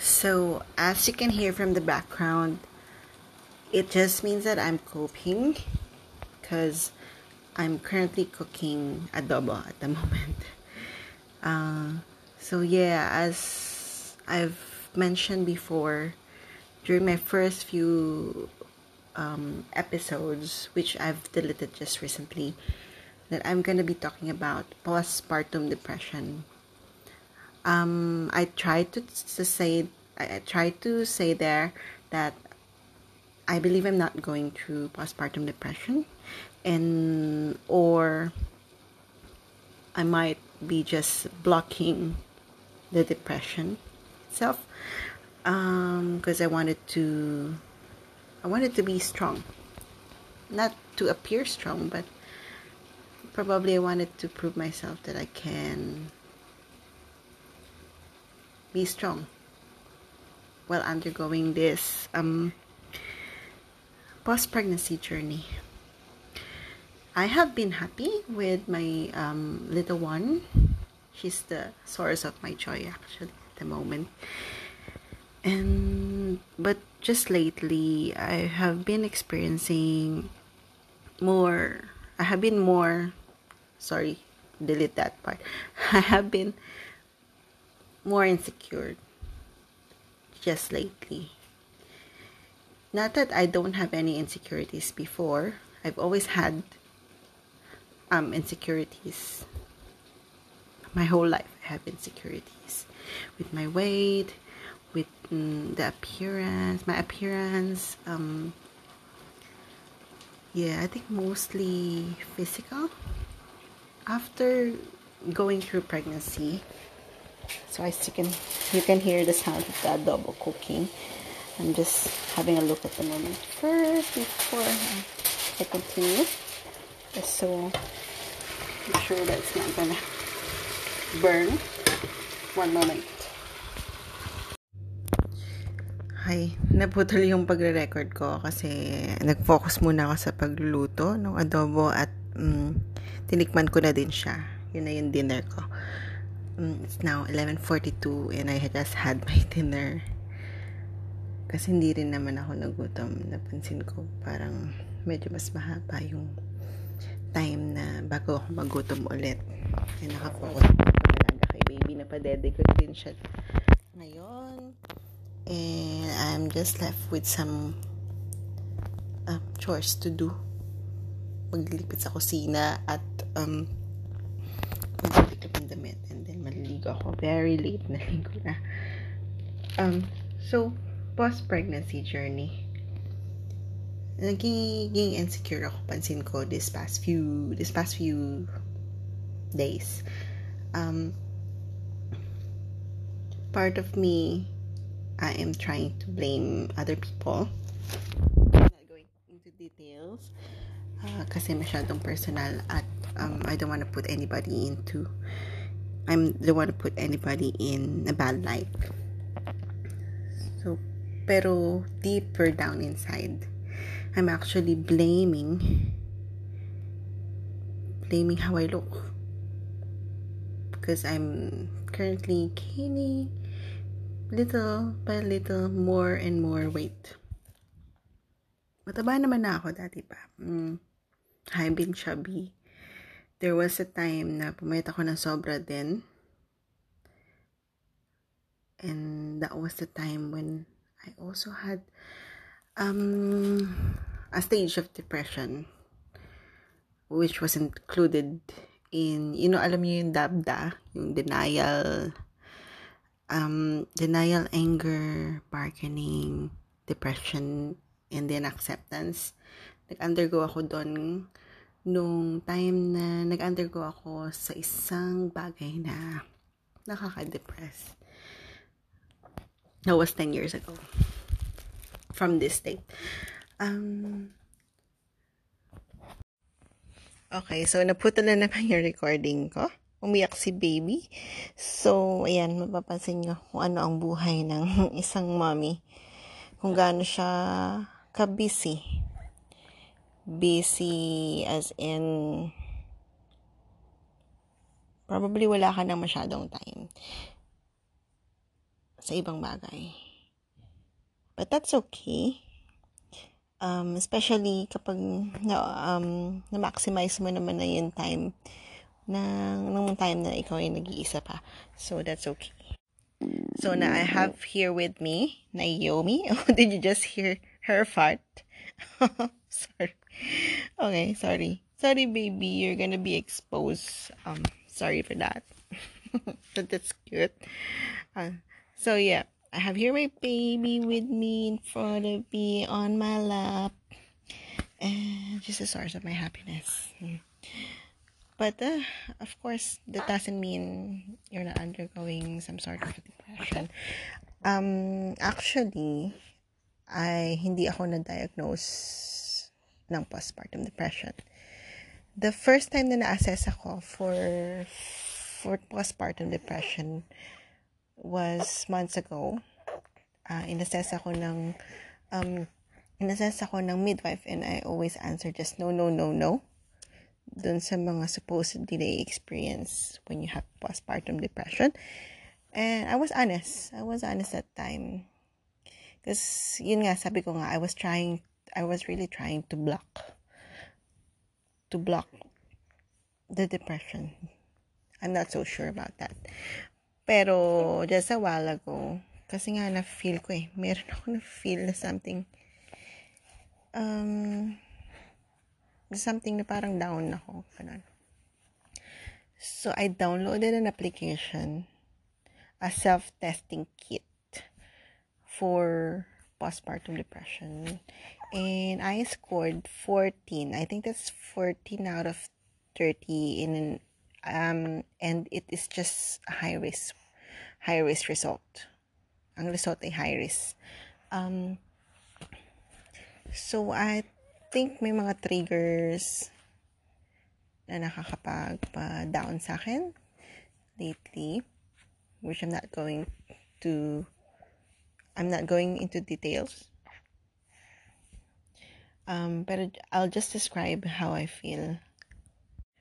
So, as you can hear from the background, it just means that I'm coping because I'm currently cooking adobo at the moment. Uh, so, yeah, as I've mentioned before, during my first few um, episodes, which I've deleted just recently, that I'm going to be talking about postpartum depression. Um, I tried to, to say, I tried to say there that I believe I'm not going through postpartum depression, and or I might be just blocking the depression itself because um, I wanted to I wanted to be strong. Not to appear strong but probably I wanted to prove myself that I can be strong while undergoing this um, post pregnancy journey. I have been happy with my um, little one. She's the source of my joy actually at the moment. And but just lately I have been experiencing more I have been more sorry, delete that part. I have been more insecure just lately. Not that I don't have any insecurities before. I've always had um insecurities. My whole life I have insecurities with my weight, with mm, the appearance, my appearance um yeah, I think mostly physical after going through pregnancy so as you can you can hear the sound of the adobo cooking. I'm just having a look at the moment first before I continue. Just so I'm sure that it's not gonna burn. One moment. Hi, naputol yung pagre-record ko kasi nag-focus muna ako sa pagluluto ng adobo at um, tinikman ko na din siya. Yun na yung dinner ko. Um, it's now 11.42 and I just had my dinner. Kasi hindi rin naman ako nagutom. Napansin ko parang medyo mas mahaba yung time na bago ako magutom ulit. Kaya nakafocus ako talaga kay baby. Napadede ko din siya ngayon. And I'm just left with some uh, chores to do maglilipit sa kusina at um, maglilipit ng damit ako. Very late na ligo na. Um, so, post-pregnancy journey. Naging insecure ako, pansin ko, this past few, this past few days. Um, part of me, I am trying to blame other people. I'm not going into details. uh, kasi masyadong personal at um, I don't want to put anybody into I don't want to put anybody in a bad light. So pero deeper down inside I'm actually blaming blaming how I look. Because I'm currently gaining little by little more and more weight. Mataba naman na ako dati pa. Mm. I've been chubby. There was a time na pumayat ako ng sobra din. And that was the time when I also had um, a stage of depression which was included in, you know, alam niyo yung DABDA, yung denial, um, denial, anger, bargaining, depression, and then acceptance. Nag-undergo ako doon nung time na nag-undergo ako sa isang bagay na nakaka-depress. That was 10 years ago. From this date. Um, okay, so naputol na naman yung recording ko. Umiyak si baby. So, ayan, mapapansin nyo kung ano ang buhay ng isang mommy. Kung gaano siya ka-busy busy as in probably wala ka nang masyadong time. sa ibang bagay. But that's okay. Um, especially kapag na, um, na-maximize mo naman na yung time na, nung time na ikaw ay nag-iisa pa. So, that's okay. So, now I have here with me, Naomi. Oh, did you just hear her fart? sorry. Okay, sorry. Sorry, baby. You're gonna be exposed. Um, sorry for that. but that's cute. Uh, so, yeah. I have here my baby with me in front of me on my lap. And she's a source of my happiness. But, uh, of course, that doesn't mean you're not undergoing some sort of depression. Um, actually, I hindi ako na-diagnose ng postpartum depression. The first time na na-assess ako for for postpartum depression was months ago. Uh, inassess ako ng um, inassess ako ng midwife and I always answer just no, no, no, no. Dun sa mga supposedly they experience when you have postpartum depression. And I was honest. I was honest that time. Because, yun nga, sabi ko nga, I was trying, I was really trying to block, to block the depression. I'm not so sure about that. Pero, just a while ago, kasi nga na-feel ko eh, meron ako na-feel na something, um, something na parang down ako, ganun. So, I downloaded an application, a self-testing kit for postpartum depression. And I scored 14. I think that's 14 out of 30 in an, um and it is just a high risk high risk result. Ang result ay high risk. Um, so, I think may mga triggers na nakakapagpa-down sa akin lately, which I'm not going to, I'm not going into details. Um, but I'll just describe how I feel.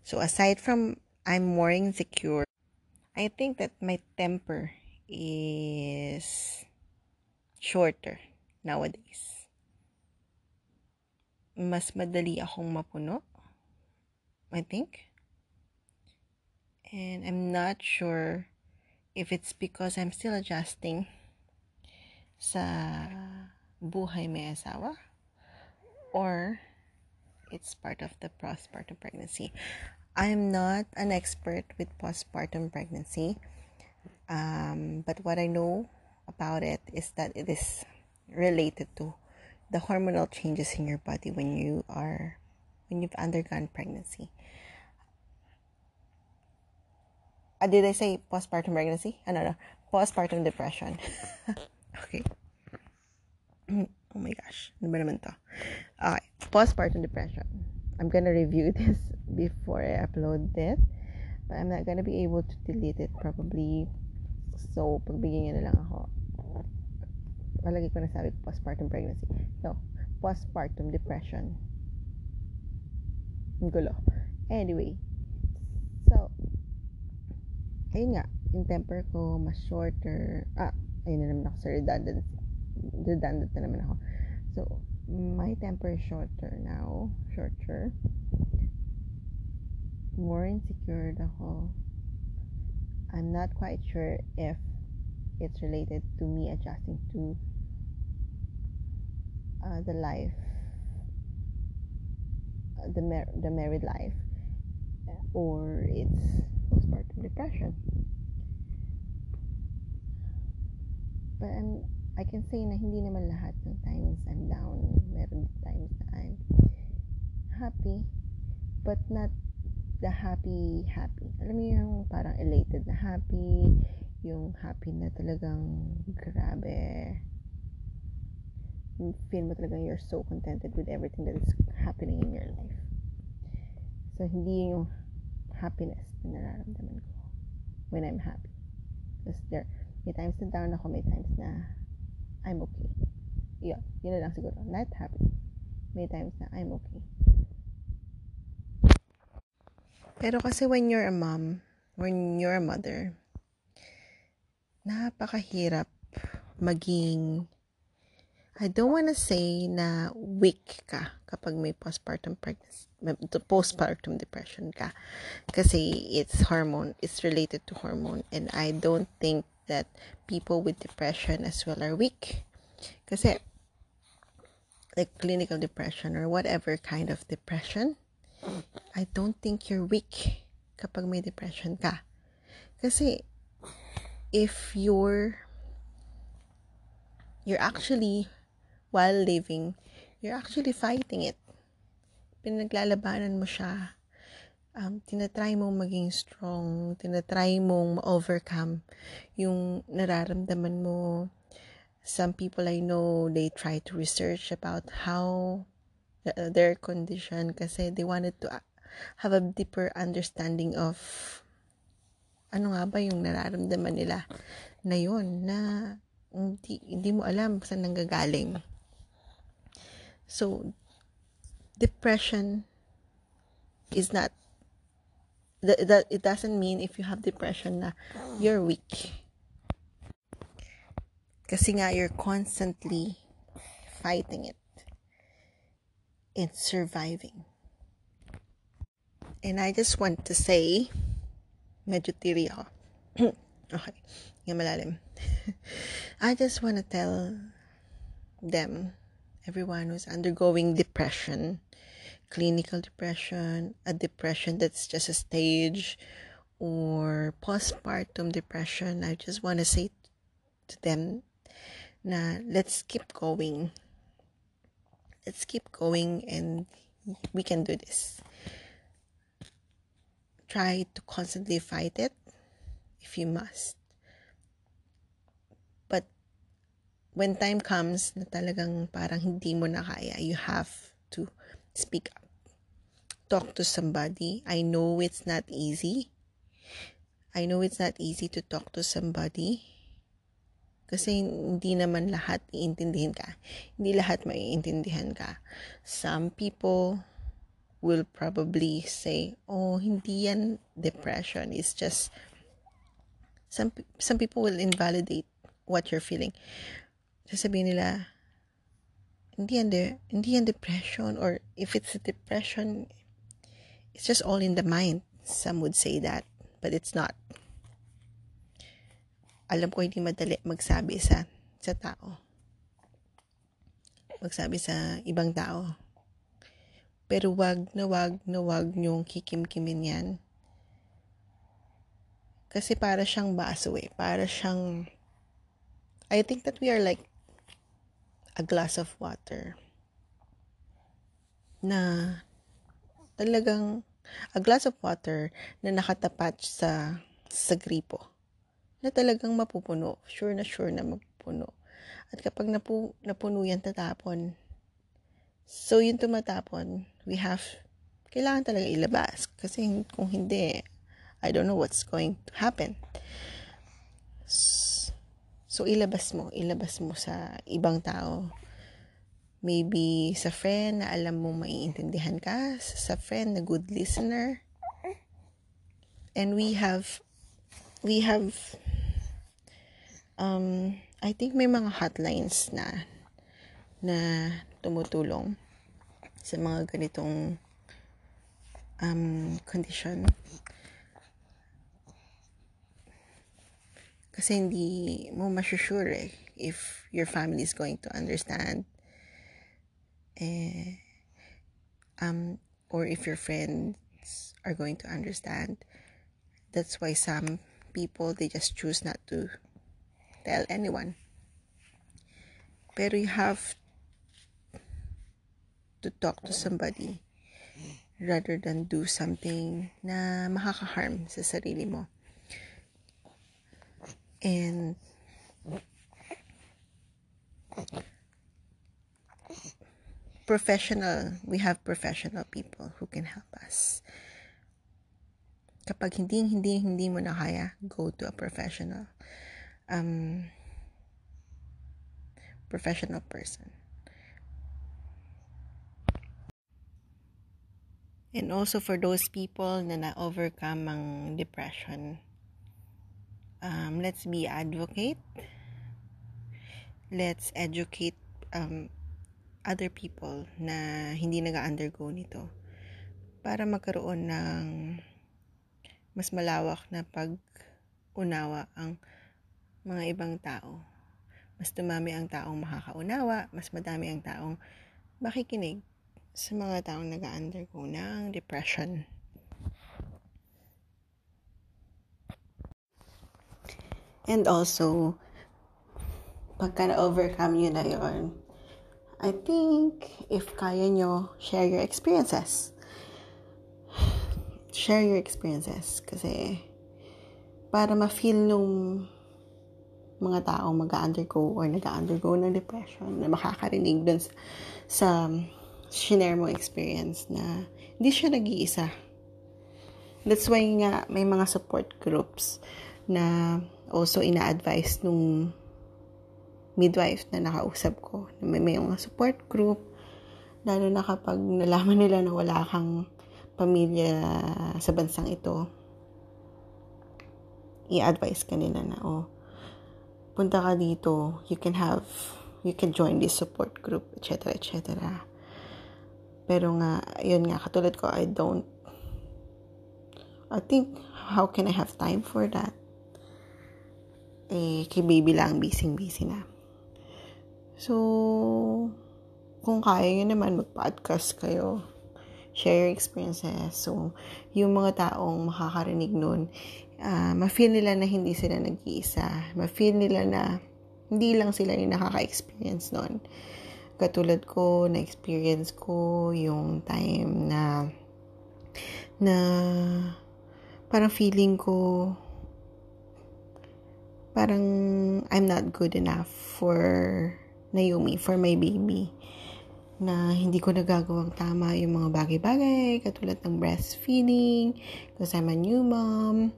So aside from I'm more insecure I think that my temper is shorter nowadays. Mas madali akong mapuno. I think. And I'm not sure if it's because I'm still adjusting sa buhay may asawa or it's part of the postpartum pregnancy. I'm not an expert with postpartum pregnancy, um, but what I know about it is that it is related to the hormonal changes in your body when you are when you've undergone pregnancy. Uh, did I say postpartum pregnancy? Uh, no, no, postpartum depression. okay. Oh my gosh, ano postpartum depression. I'm gonna review this before I upload it. But I'm not gonna be able to delete it probably. So, pagbigyan niya na lang ako. Malagi ko na sabi postpartum pregnancy. No, postpartum depression. Ang gulo. Anyway. So, ayun nga. Yung temper ko, mas shorter. Ah, ayun na naman ako sa redundant. Redundant na naman ako. So, my temper is shorter now. Shorter. More insecure ako. I'm not quite sure if it's related to me adjusting to uh, the life, uh, the mar- the married life, or it's postpartum depression. But I'm I can say na hindi naman lahat ng times I'm down. Meron times na I'm happy, but not the happy, happy. Alam mo yung parang elated na happy, yung happy na talagang grabe. Feel mo talagang you're so contented with everything that is happening in your life. So, hindi yung happiness na nararamdaman ko when I'm happy. Because there, may times na down ako, may times na I'm okay. Yun, yun na lang siguro. Not happy. May times na I'm okay. Pero kasi when you're a mom, when you're a mother, napakahirap maging I don't want to say na weak ka kapag may postpartum pregnancy, postpartum depression ka. Kasi it's hormone, it's related to hormone. And I don't think that people with depression as well are weak. Kasi, like clinical depression or whatever kind of depression, I don't think you're weak kapag may depression ka. Kasi, if you're, you're actually while living, you're actually fighting it. Pinaglalabanan mo siya. Um, tinatry mong maging strong, tinatry mong ma-overcome yung nararamdaman mo. Some people I know, they try to research about how the, their condition kasi they wanted to uh, have a deeper understanding of ano nga ba yung nararamdaman nila na yun, na hindi, hindi mo alam saan nanggagaling. So, depression is not that, it doesn't mean if you have depression na you're weak. Kasi nga you're constantly fighting it and surviving. And I just want to say, medyo tiri ako. okay, yung malalim. I just want to tell them everyone who's undergoing depression, clinical depression, a depression that's just a stage, or postpartum depression, I just want to say to them na let's keep going. Let's keep going and we can do this. Try to constantly fight it if you must. But when time comes na talagang parang hindi mo na kaya, you have to speak up. Talk to somebody. I know it's not easy. I know it's not easy to talk to somebody. Kasi hindi naman lahat iintindihin ka. Hindi lahat maiintindihan ka. Some people will probably say, oh, hindi yan depression. It's just, some, some people will invalidate what you're feeling sasabihin nila, hindi yan, de, hindi yan depression or if it's a depression, it's just all in the mind. Some would say that, but it's not. Alam ko hindi madali magsabi sa sa tao. Magsabi sa ibang tao. Pero wag na wag na wag niyong kikimkimin yan. Kasi para siyang baso eh. Para siyang I think that we are like a glass of water na talagang a glass of water na nakatapat sa sa gripo na talagang mapupuno. Sure na sure na mapupuno. At kapag napu, napuno yan, tatapon. So, yung tumatapon, we have, kailangan talaga ilabas. Kasi kung hindi, I don't know what's going to happen. So, ilabas mo. Ilabas mo sa ibang tao. Maybe sa friend na alam mo maiintindihan ka. Sa friend na good listener. And we have, we have, um, I think may mga hotlines na, na tumutulong sa mga ganitong um, condition. Kasi hindi mo masusure eh, if your family is going to understand. Eh, um, or if your friends are going to understand. That's why some people, they just choose not to tell anyone. Pero you have to talk to somebody rather than do something na makaka-harm sa sarili mo. And professional, we have professional people who can help us. Kapag hindi, hindi, hindi mo na kaya, go to a professional. Um, professional person. And also for those people na na-overcome ang depression, um, let's be advocate let's educate um, other people na hindi nag-undergo nito para magkaroon ng mas malawak na pag-unawa ang mga ibang tao. Mas dumami ang taong makakaunawa, mas madami ang taong makikinig sa mga taong nag-undergo ng depression. And also, pagka na-overcome nyo na yon I think, if kaya nyo, share your experiences. Share your experiences. Kasi, para ma-feel nung mga tao mag-undergo or nag-undergo ng depression na makakarinig dun sa, sa share mo experience na hindi siya nag-iisa. That's why nga may mga support groups na also ina-advise nung midwife na nakausap ko. May, may mga support group. Lalo na kapag nalaman nila na wala kang pamilya sa bansang ito, i-advise ka nila na, oh, punta ka dito, you can have, you can join this support group, etc., etc. Pero nga, yun nga, katulad ko, I don't, I think, how can I have time for that? Eh, kay baby lang, busy-busy na. So, kung kaya nyo naman, mag-podcast kayo. Share your experiences. So, yung mga taong makakarinig nun, uh, ma-feel nila na hindi sila nag-iisa. Ma-feel nila na hindi lang sila yung nakaka-experience nun. Katulad ko, na-experience ko yung time na na parang feeling ko parang I'm not good enough for Naomi for my baby na hindi ko nagagawang tama yung mga bagay-bagay katulad ng breastfeeding because I'm a new mom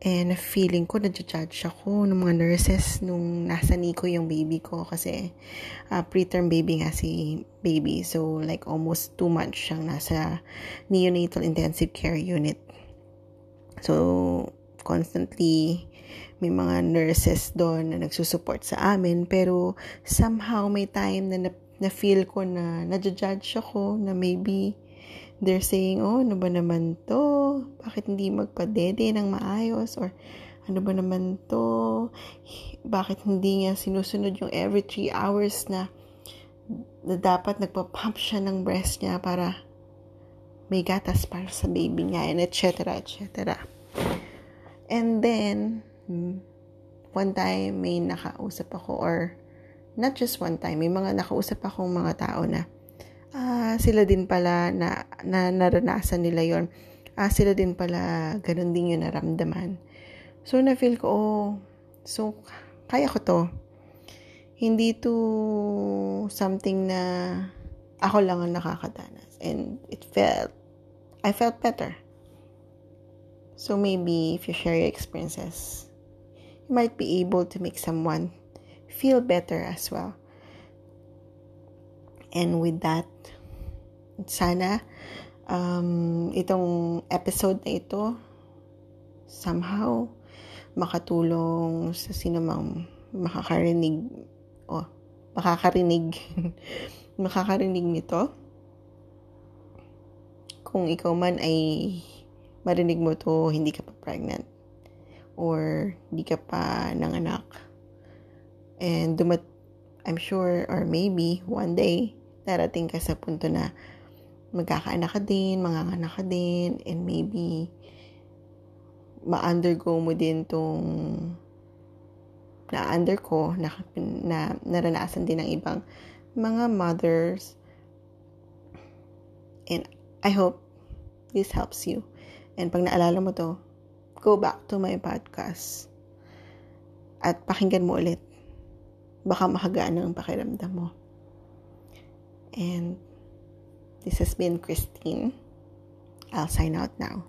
and feeling ko na-judge ako ng mga nurses nung nasa Nico yung baby ko kasi uh, preterm baby nga si baby. So like almost two months siyang nasa neonatal intensive care unit. So constantly may mga nurses doon na nagsusupport sa amin. Pero somehow may time na na-feel ko na nadjudge ako na maybe they're saying, oh, ano ba naman to? Bakit hindi magpadede ng maayos? Or ano ba naman to? Bakit hindi niya sinusunod yung every 3 hours na, na dapat nagpa-pump siya ng breast niya para may gatas para sa baby niya and etc. etc. And then. One time may nakausap ako or not just one time, may mga nakausap akong mga tao na ah, sila din pala na, na naranasan nila yon ah, sila din pala ganun din yung naramdaman. So, na-feel ko, oh, so, kaya ko to. Hindi to something na ako lang ang nakakadanas. And it felt, I felt better. So, maybe if you share your experiences, you might be able to make someone feel better as well. And with that, sana um, itong episode na ito somehow makatulong sa sinumang makakarinig o oh, makakarinig makakarinig nito kung ikaw man ay marinig mo to hindi ka pa pregnant or di ka pa nanganak. And dumat, I'm sure, or maybe, one day, darating ka sa punto na magkakaanak ka din, manganganak ka din, and maybe, ma-undergo mo din tong na-under ko, na, na naranasan din ng ibang mga mothers. And I hope this helps you. And pag naalala mo to, go back to my podcast at pakinggan mo ulit. Baka makagaan ang pakiramdam mo. And this has been Christine. I'll sign out now.